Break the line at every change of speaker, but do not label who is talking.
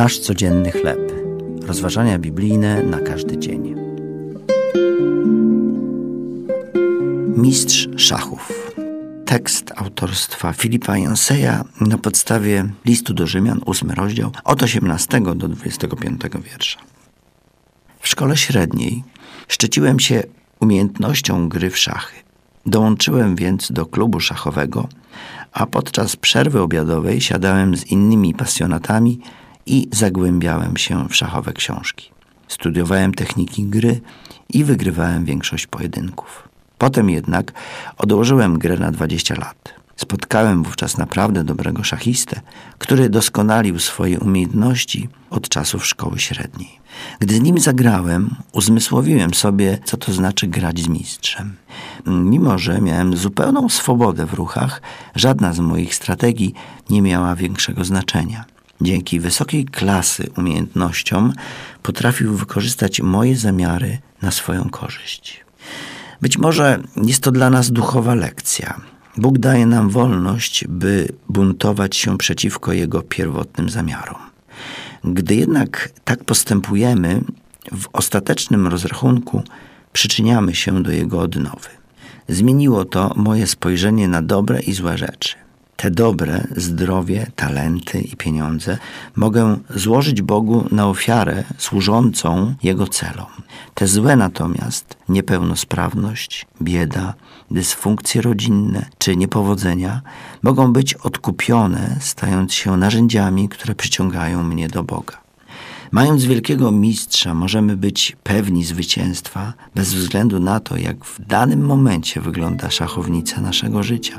Nasz codzienny chleb. Rozważania biblijne na każdy dzień. Mistrz szachów. Tekst autorstwa Filipa Janseja na podstawie listu do Rzymian, 8 rozdział, od 18 do 25 wiersza. W szkole średniej szczyciłem się umiejętnością gry w szachy. Dołączyłem więc do klubu szachowego, a podczas przerwy obiadowej siadałem z innymi pasjonatami i zagłębiałem się w szachowe książki. Studiowałem techniki gry i wygrywałem większość pojedynków. Potem jednak odłożyłem grę na 20 lat. Spotkałem wówczas naprawdę dobrego szachistę, który doskonalił swoje umiejętności od czasów szkoły średniej. Gdy z nim zagrałem, uzmysłowiłem sobie, co to znaczy grać z mistrzem. Mimo, że miałem zupełną swobodę w ruchach, żadna z moich strategii nie miała większego znaczenia. Dzięki wysokiej klasy umiejętnościom potrafił wykorzystać moje zamiary na swoją korzyść. Być może jest to dla nas duchowa lekcja. Bóg daje nam wolność, by buntować się przeciwko Jego pierwotnym zamiarom. Gdy jednak tak postępujemy, w ostatecznym rozrachunku przyczyniamy się do Jego odnowy. Zmieniło to moje spojrzenie na dobre i złe rzeczy. Te dobre, zdrowie, talenty i pieniądze mogę złożyć Bogu na ofiarę służącą Jego celom. Te złe natomiast, niepełnosprawność, bieda, dysfunkcje rodzinne czy niepowodzenia, mogą być odkupione, stając się narzędziami, które przyciągają mnie do Boga. Mając wielkiego mistrza, możemy być pewni zwycięstwa, bez względu na to, jak w danym momencie wygląda szachownica naszego życia.